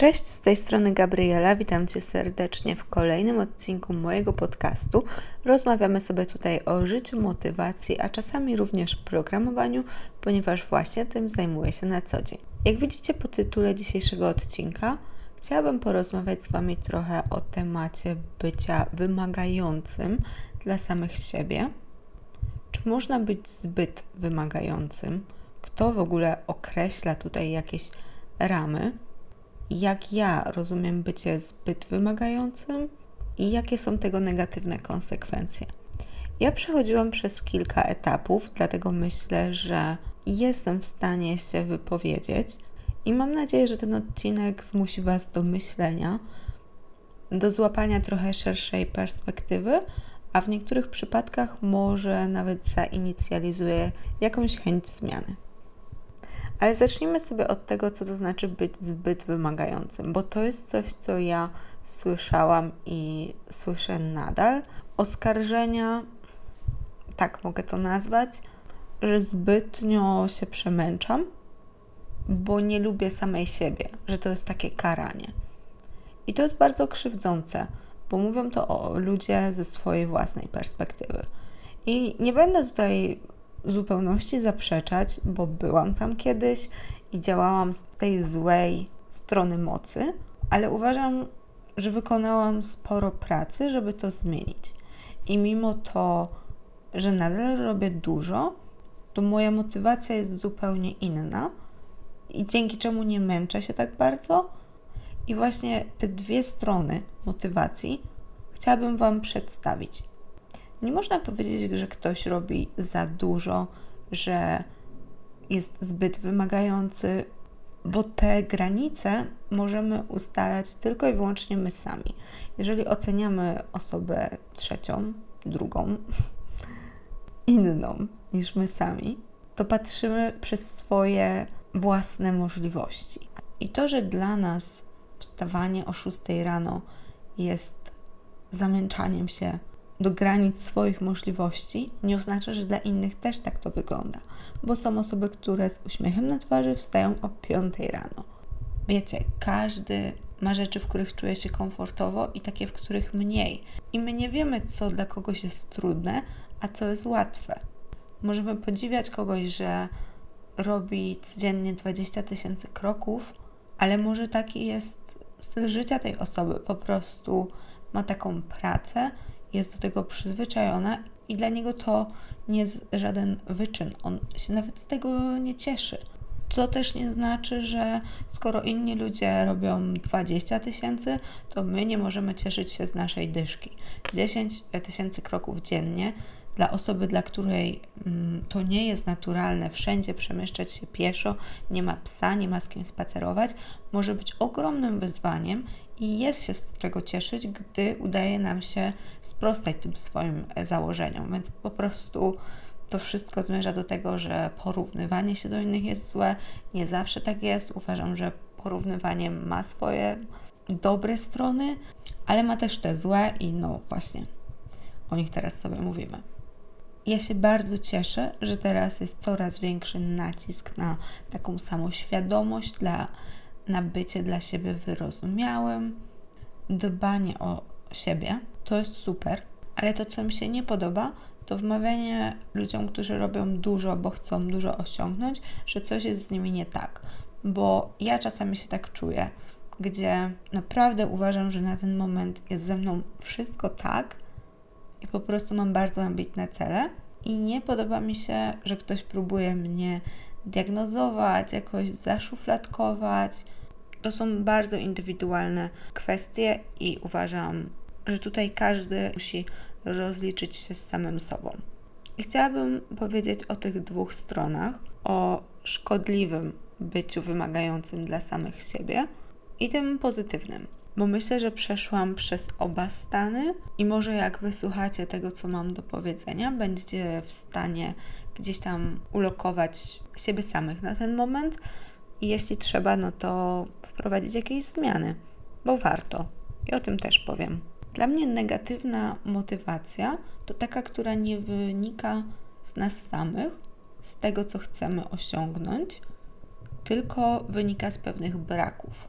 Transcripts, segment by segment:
Cześć, z tej strony Gabriela. Witam Cię serdecznie w kolejnym odcinku mojego podcastu. Rozmawiamy sobie tutaj o życiu, motywacji, a czasami również programowaniu, ponieważ właśnie tym zajmuję się na co dzień. Jak widzicie po tytule dzisiejszego odcinka, chciałabym porozmawiać z Wami trochę o temacie bycia wymagającym dla samych siebie. Czy można być zbyt wymagającym? Kto w ogóle określa tutaj jakieś ramy? Jak ja rozumiem bycie zbyt wymagającym i jakie są tego negatywne konsekwencje. Ja przechodziłam przez kilka etapów, dlatego myślę, że jestem w stanie się wypowiedzieć i mam nadzieję, że ten odcinek zmusi Was do myślenia, do złapania trochę szerszej perspektywy, a w niektórych przypadkach może nawet zainicjalizuje jakąś chęć zmiany. Ale zacznijmy sobie od tego, co to znaczy być zbyt wymagającym, bo to jest coś, co ja słyszałam i słyszę nadal. Oskarżenia, tak mogę to nazwać, że zbytnio się przemęczam, bo nie lubię samej siebie, że to jest takie karanie. I to jest bardzo krzywdzące, bo mówią to o ludzie ze swojej własnej perspektywy. I nie będę tutaj zupełności zaprzeczać, bo byłam tam kiedyś i działałam z tej złej strony mocy, ale uważam, że wykonałam sporo pracy, żeby to zmienić. I mimo to, że nadal robię dużo, to moja motywacja jest zupełnie inna i dzięki czemu nie męczę się tak bardzo. I właśnie te dwie strony motywacji chciałabym Wam przedstawić. Nie można powiedzieć, że ktoś robi za dużo, że jest zbyt wymagający, bo te granice możemy ustalać tylko i wyłącznie my sami. Jeżeli oceniamy osobę trzecią, drugą, inną niż my sami, to patrzymy przez swoje własne możliwości. I to, że dla nas wstawanie o 6 rano jest zamęczaniem się do granic swoich możliwości, nie oznacza, że dla innych też tak to wygląda, bo są osoby, które z uśmiechem na twarzy wstają o 5 rano. Wiecie, każdy ma rzeczy, w których czuje się komfortowo i takie, w których mniej. I my nie wiemy, co dla kogoś jest trudne, a co jest łatwe. Możemy podziwiać kogoś, że robi codziennie 20 tysięcy kroków, ale może taki jest styl życia tej osoby. Po prostu ma taką pracę jest do tego przyzwyczajona i dla niego to nie jest żaden wyczyn. On się nawet z tego nie cieszy. To też nie znaczy, że skoro inni ludzie robią 20 tysięcy, to my nie możemy cieszyć się z naszej dyszki. 10 tysięcy kroków dziennie dla osoby, dla której mm, to nie jest naturalne, wszędzie przemieszczać się pieszo, nie ma psa, nie ma z kim spacerować, może być ogromnym wyzwaniem i jest się z czego cieszyć, gdy udaje nam się sprostać tym swoim e, założeniom. Więc po prostu to wszystko zmierza do tego, że porównywanie się do innych jest złe. Nie zawsze tak jest. Uważam, że porównywanie ma swoje dobre strony, ale ma też te złe i no właśnie o nich teraz sobie mówimy. Ja się bardzo cieszę, że teraz jest coraz większy nacisk na taką samoświadomość, dla, na bycie dla siebie wyrozumiałym, dbanie o siebie. To jest super, ale to, co mi się nie podoba, to wmawianie ludziom, którzy robią dużo, bo chcą dużo osiągnąć, że coś jest z nimi nie tak. Bo ja czasami się tak czuję, gdzie naprawdę uważam, że na ten moment jest ze mną wszystko tak, i po prostu mam bardzo ambitne cele. I nie podoba mi się, że ktoś próbuje mnie diagnozować, jakoś zaszufladkować. To są bardzo indywidualne kwestie i uważam, że tutaj każdy musi rozliczyć się z samym sobą. I chciałabym powiedzieć o tych dwóch stronach: o szkodliwym byciu wymagającym dla samych siebie i tym pozytywnym bo myślę, że przeszłam przez oba stany i może jak wysłuchacie tego, co mam do powiedzenia, będziecie w stanie gdzieś tam ulokować siebie samych na ten moment i jeśli trzeba, no to wprowadzić jakieś zmiany, bo warto. I o tym też powiem. Dla mnie negatywna motywacja to taka, która nie wynika z nas samych, z tego, co chcemy osiągnąć, tylko wynika z pewnych braków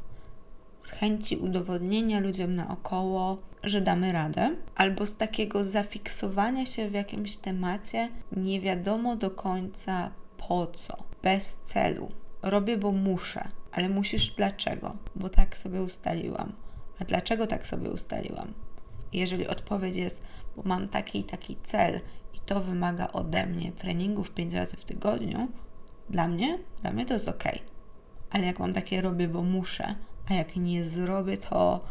z chęci udowodnienia ludziom naokoło, że damy radę, albo z takiego zafiksowania się w jakimś temacie, nie wiadomo do końca po co, bez celu. Robię, bo muszę, ale musisz dlaczego? Bo tak sobie ustaliłam. A dlaczego tak sobie ustaliłam? Jeżeli odpowiedź jest, bo mam taki i taki cel i to wymaga ode mnie treningów 5 razy w tygodniu, dla mnie, dla mnie to jest ok. Ale jak mam takie robię, bo muszę, a jak nie zrobię, to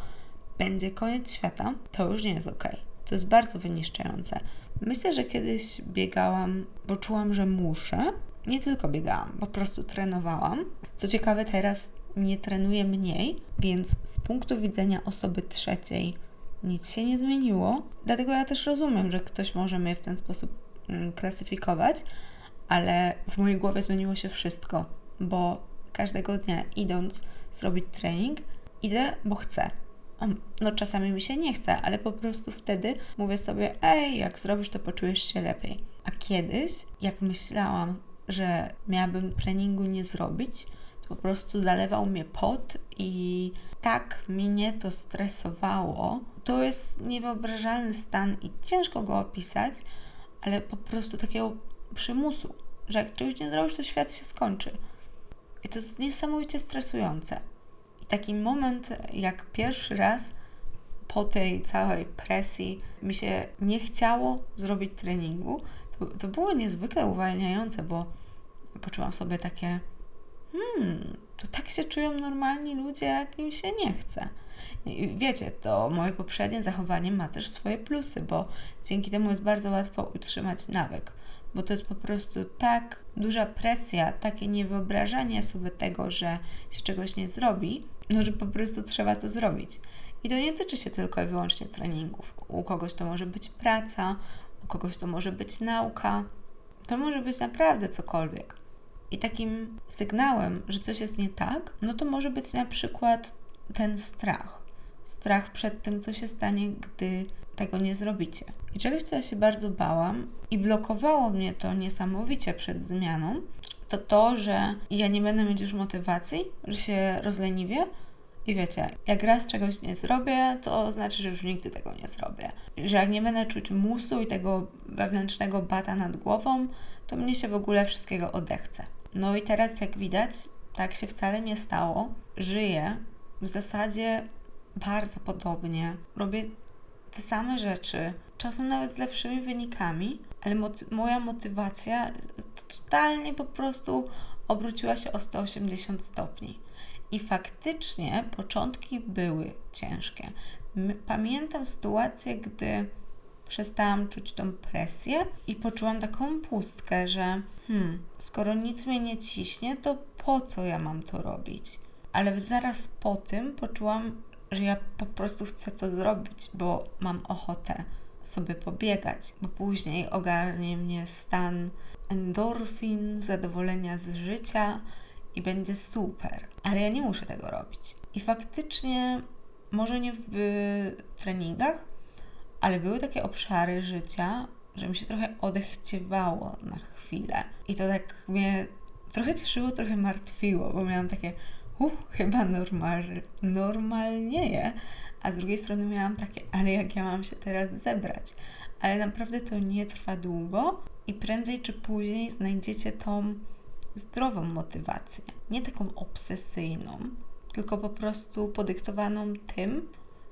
będzie koniec świata, to już nie jest ok. To jest bardzo wyniszczające. Myślę, że kiedyś biegałam, bo czułam, że muszę. Nie tylko biegałam, po prostu trenowałam. Co ciekawe, teraz nie trenuję mniej, więc z punktu widzenia osoby trzeciej nic się nie zmieniło. Dlatego ja też rozumiem, że ktoś może mnie w ten sposób mm, klasyfikować, ale w mojej głowie zmieniło się wszystko, bo każdego dnia idąc zrobić trening, idę, bo chcę. No czasami mi się nie chce, ale po prostu wtedy mówię sobie, ej, jak zrobisz, to poczujesz się lepiej. A kiedyś, jak myślałam, że miałabym treningu nie zrobić, to po prostu zalewał mnie pot i tak mnie to stresowało. To jest niewyobrażalny stan i ciężko go opisać, ale po prostu takiego przymusu, że jak czegoś nie zrobisz, to świat się skończy. I to jest niesamowicie stresujące. I taki moment, jak pierwszy raz po tej całej presji mi się nie chciało zrobić treningu, to, było niezwykle uwalniające, bo poczułam sobie takie, hmm, to tak się czują normalni ludzie, jak im się nie chce. I wiecie, to moje poprzednie zachowanie ma też swoje plusy, bo dzięki temu jest bardzo łatwo utrzymać nawyk bo to jest po prostu tak duża presja, takie niewyobrażanie sobie tego, że się czegoś nie zrobi, no że po prostu trzeba to zrobić. I to nie tyczy się tylko i wyłącznie treningów. U kogoś to może być praca, kogoś to może być nauka, to może być naprawdę cokolwiek. I takim sygnałem, że coś jest nie tak, no to może być na przykład ten strach. Strach przed tym, co się stanie, gdy tego nie zrobicie. I czegoś, co ja się bardzo bałam i blokowało mnie to niesamowicie przed zmianą, to to, że ja nie będę mieć już motywacji, że się rozleniwię. I wiecie, jak raz czegoś nie zrobię, to znaczy, że już nigdy tego nie zrobię. Że jak nie będę czuć musu i tego wewnętrznego bata nad głową, to mnie się w ogóle wszystkiego odechce. No i teraz, jak widać, tak się wcale nie stało. Żyję w zasadzie bardzo podobnie. Robię te same rzeczy, czasem nawet z lepszymi wynikami, ale moty moja motywacja totalnie po prostu obróciła się o 180 stopni. I faktycznie początki były ciężkie. Pamiętam sytuację, gdy przestałam czuć tą presję i poczułam taką pustkę, że hmm, skoro nic mnie nie ciśnie, to po co ja mam to robić? Ale zaraz po tym poczułam, że ja po prostu chcę to zrobić, bo mam ochotę sobie pobiegać, bo później ogarnie mnie stan endorfin, zadowolenia z życia i będzie super. Ale ja nie muszę tego robić. I faktycznie, może nie w treningach, ale były takie obszary życia, że mi się trochę odechciewało na chwilę. I to tak mnie trochę cieszyło, trochę martwiło, bo miałam takie uh, chyba normal, normalnieje. A z drugiej strony miałam takie, ale jak ja mam się teraz zebrać? Ale naprawdę to nie trwa długo i prędzej czy później znajdziecie tą zdrową motywację. Nie taką obsesyjną, tylko po prostu podyktowaną tym,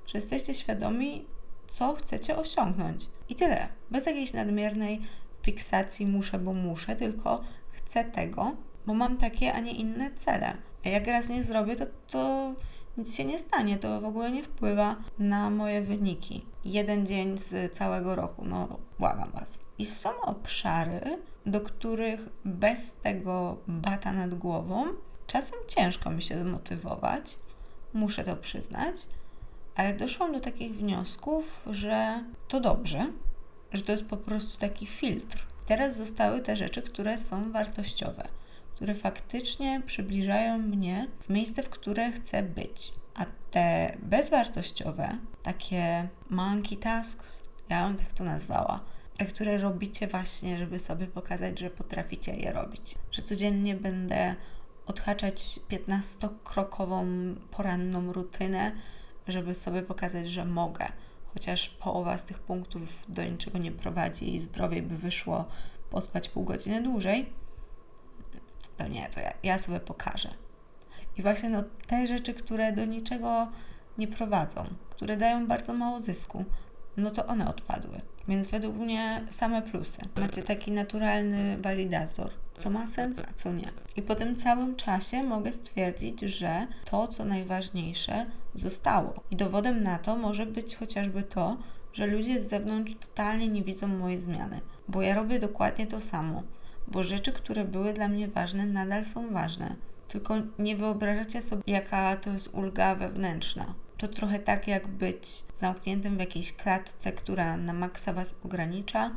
że jesteście świadomi, co chcecie osiągnąć. I tyle. Bez jakiejś nadmiernej fiksacji muszę, bo muszę, tylko chcę tego, bo mam takie, a nie inne cele. A jak raz nie zrobię, to, to nic się nie stanie. To w ogóle nie wpływa na moje wyniki. Jeden dzień z całego roku, no błagam Was. I są obszary, do których bez tego bata nad głową czasem ciężko mi się zmotywować, muszę to przyznać, ale doszłam do takich wniosków, że to dobrze, że to jest po prostu taki filtr. Teraz zostały te rzeczy, które są wartościowe które faktycznie przybliżają mnie w miejsce, w które chcę być. A te bezwartościowe, takie monkey tasks, ja bym tak to nazwała, te, które robicie właśnie, żeby sobie pokazać, że potraficie je robić. Że codziennie będę odhaczać 15-krokową poranną rutynę, żeby sobie pokazać, że mogę. Chociaż połowa z tych punktów do niczego nie prowadzi i zdrowiej by wyszło pospać pół godziny dłużej, to nie, to ja, ja sobie pokażę. I właśnie no, te rzeczy, które do niczego nie prowadzą, które dają bardzo mało zysku, no to one odpadły. Więc według mnie same plusy. Macie taki naturalny walidator, co ma sens, a co nie. I po tym całym czasie mogę stwierdzić, że to, co najważniejsze, zostało. I dowodem na to może być chociażby to, że ludzie z zewnątrz totalnie nie widzą mojej zmiany, bo ja robię dokładnie to samo, bo rzeczy, które były dla mnie ważne, nadal są ważne. Tylko nie wyobrażacie sobie, jaka to jest ulga wewnętrzna. To trochę tak, jak być zamkniętym w jakiejś klatce, która na maksa Was ogranicza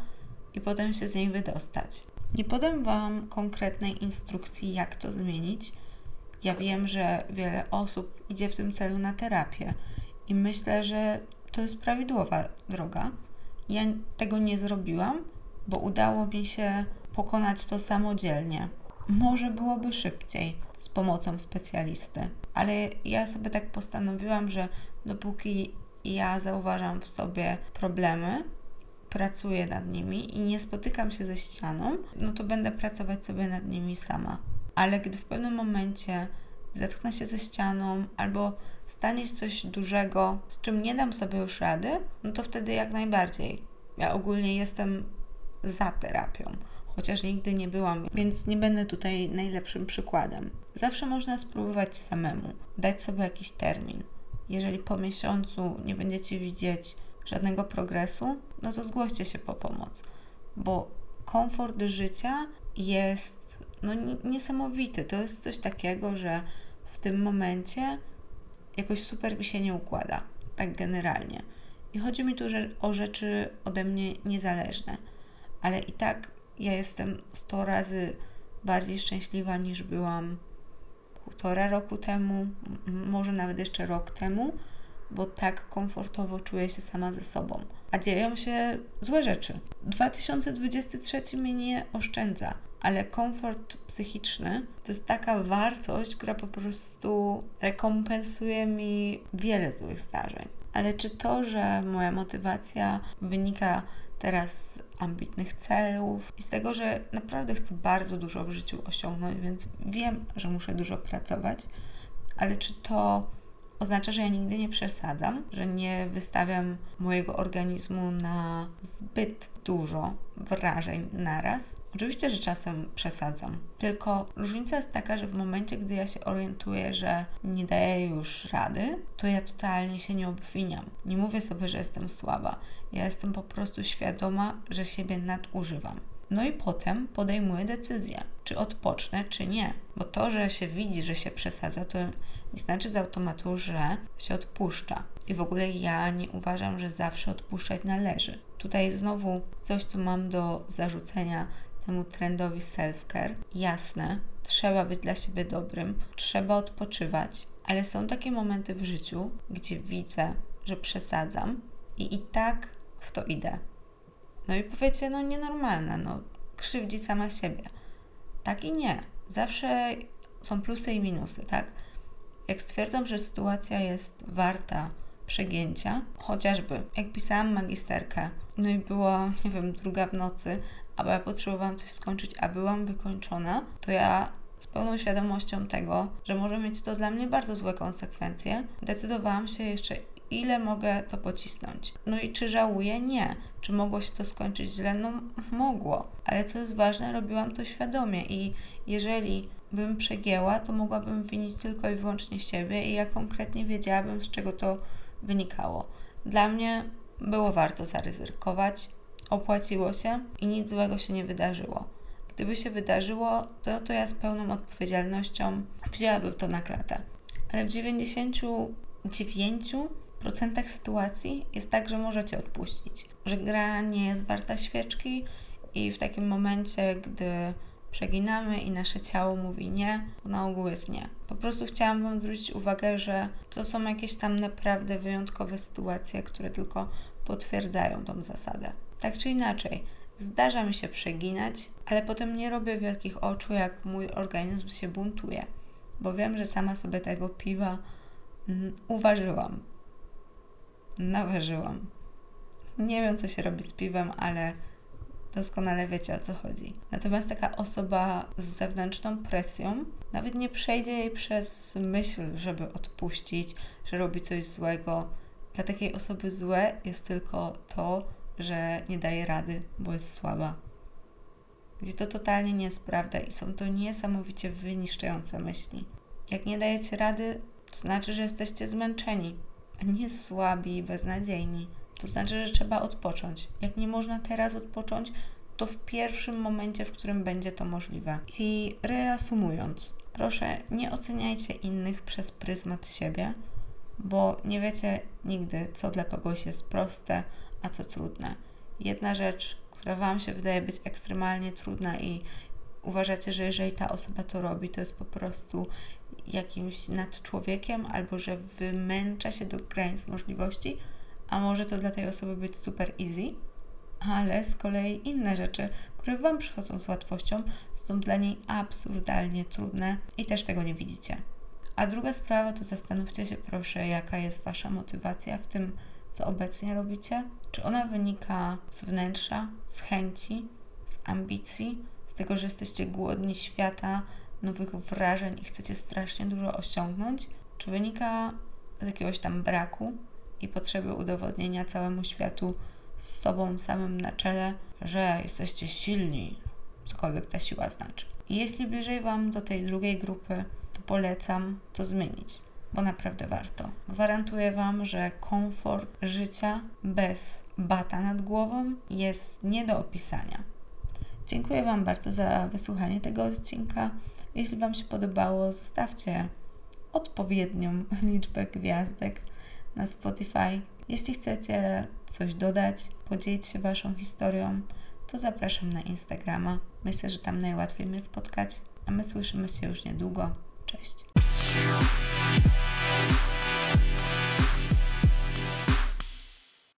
i potem się z niej wydostać. Nie podam Wam konkretnej instrukcji, jak to zmienić. Ja wiem, że wiele osób idzie w tym celu na terapię i myślę, że to jest prawidłowa droga. Ja tego nie zrobiłam, bo udało mi się pokonać to samodzielnie. Może byłoby szybciej z pomocą specjalisty, ale ja sobie tak postanowiłam, że dopóki ja zauważam w sobie problemy, pracuję nad nimi i nie spotykam się ze ścianą, no to będę pracować sobie nad nimi sama. Ale gdy w pewnym momencie zetknę się ze ścianą albo stanie się coś dużego, z czym nie dam sobie już rady, no to wtedy jak najbardziej. Ja ogólnie jestem za terapią, chociaż nigdy nie byłam, więc nie będę tutaj najlepszym przykładem. Zawsze można spróbować samemu, dać sobie jakiś termin. Jeżeli po miesiącu nie będziecie widzieć żadnego progresu, no to zgłoście się po pomoc, bo komfort życia jest no, niesamowity. To jest coś takiego, że w tym momencie jakoś super mi się nie układa, tak generalnie. I chodzi mi tu o rzeczy ode mnie niezależne, ale i tak ja jestem 100 razy bardziej szczęśliwa niż byłam półtora roku temu, może nawet jeszcze rok temu, bo tak komfortowo czuję się sama ze sobą. A dzieją się złe rzeczy. 2023 mnie nie oszczędza, ale komfort psychiczny to jest taka wartość, która po prostu rekompensuje mi wiele złych zdarzeń. Ale czy to, że moja motywacja wynika teraz ambitnych celów i z tego, że naprawdę chcę bardzo dużo w życiu osiągnąć, więc wiem, że muszę dużo pracować, ale czy to oznacza, że ja nigdy nie przesadzam, że nie wystawiam mojego organizmu na zbyt dużo wrażeń naraz. Oczywiście, że czasem przesadzam, tylko różnica jest taka, że w momencie, gdy ja się orientuję, że nie daję już rady, to ja totalnie się nie obwiniam. Nie mówię sobie, że jestem słaba. Ja jestem po prostu świadoma, że siebie nadużywam. No i potem podejmuję decyzję, czy odpocznę, czy nie. Bo to, że się widzi, że się przesadza, to nie znaczy z automatu, że się odpuszcza. I w ogóle ja nie uważam, że zawsze odpuszczać należy. Tutaj znowu coś, co mam do zarzucenia temu trendowi self-care. Jasne, trzeba być dla siebie dobrym, trzeba odpoczywać, ale są takie momenty w życiu, gdzie widzę, że przesadzam i i tak w to idę. No i powiecie, no nienormalna, no krzywdzi sama siebie. Tak i nie. Zawsze są plusy i minusy, tak? Jak stwierdzam, że sytuacja jest warta przegięcia, chociażby jak pisałam magisterkę, no i było, nie wiem, druga w nocy, a ja potrzebowałam coś skończyć, a byłam wykończona, to ja z pełną świadomością tego, że może mieć to dla mnie bardzo złe konsekwencje, decydowałam się jeszcze ile mogę to pocisnąć. No i czy żałuję? Nie. Czy mogło się to skończyć źle? No mogło. Ale co jest ważne, robiłam to świadomie i jeżeli bym przegięła, to mogłabym winić tylko i wyłącznie siebie i ja konkretnie wiedziałabym, z czego to wynikało. Dla mnie było warto zaryzykować, opłaciło się i nic złego się nie wydarzyło. Gdyby się wydarzyło, to, to ja z pełną odpowiedzialnością wzięłabym to na klatę. Ale w 99 procentach sytuacji jest tak, że możecie odpuścić, że gra nie jest warta świeczki i w takim momencie, gdy przeginamy i nasze ciało mówi nie, na ogół jest nie. Po prostu chciałam Wam zwrócić uwagę, że to są jakieś tam naprawdę wyjątkowe sytuacje, które tylko potwierdzają tą zasadę. Tak czy inaczej, zdarza mi się przeginać, ale potem nie robię wielkich oczu, jak mój organizm się buntuje. bo wiem, że sama sobie tego piwa mm, uważyłam. Naważyłam. Nie wiem, co się robi z piwem, ale doskonale wiecie o co chodzi. Natomiast taka osoba z zewnętrzną presją nawet nie przejdzie jej przez myśl, żeby odpuścić, że robi coś złego. Dla takiej osoby złe jest tylko to, że nie daje rady, bo jest słaba. Gdzie to totalnie nie jest prawda i są to niesamowicie wyniszczające myśli. Jak nie dajecie rady, to znaczy, że jesteście zmęczeni, nie słabi i beznadziejni. To znaczy, że trzeba odpocząć. Jak nie można teraz odpocząć, to w pierwszym momencie, w którym będzie to możliwe. I reasumując, proszę nie oceniajcie innych przez pryzmat siebie, bo nie wiecie nigdy, co dla kogoś jest proste, a co trudne. Jedna rzecz, która Wam się wydaje być ekstremalnie trudna i uważacie, że jeżeli ta osoba to robi, to jest po prostu jakimś nadczłowiekiem, albo że wymęcza się do granic możliwości, a może to dla tej osoby być super easy, ale z kolei inne rzeczy, które Wam przychodzą z łatwością, są dla niej absurdalnie trudne i też tego nie widzicie. A druga sprawa to zastanówcie się proszę, jaka jest Wasza motywacja w tym, co obecnie robicie. Czy ona wynika z wnętrza, z chęci, z ambicji, z tego, że jesteście głodni świata, nowych wrażeń i chcecie strasznie dużo osiągnąć? Czy wynika z jakiegoś tam braku i potrzeby udowodnienia całemu światu z sobą samym na czele, że jesteście silni, cokolwiek ta siła znaczy? I jeśli bliżej Wam do tej drugiej grupy, to polecam to zmienić bo naprawdę warto. Gwarantuję Wam, że komfort życia bez bata nad głową jest nie do opisania. Dziękuję Wam bardzo za wysłuchanie tego odcinka. Jeśli Wam się podobało, zostawcie odpowiednią liczbę gwiazdek na Spotify. Jeśli chcecie coś dodać, podzielić się Waszą historią, to zapraszam na Instagrama. Myślę, że tam najłatwiej mnie spotkać, a my słyszymy się już niedługo. Cześć.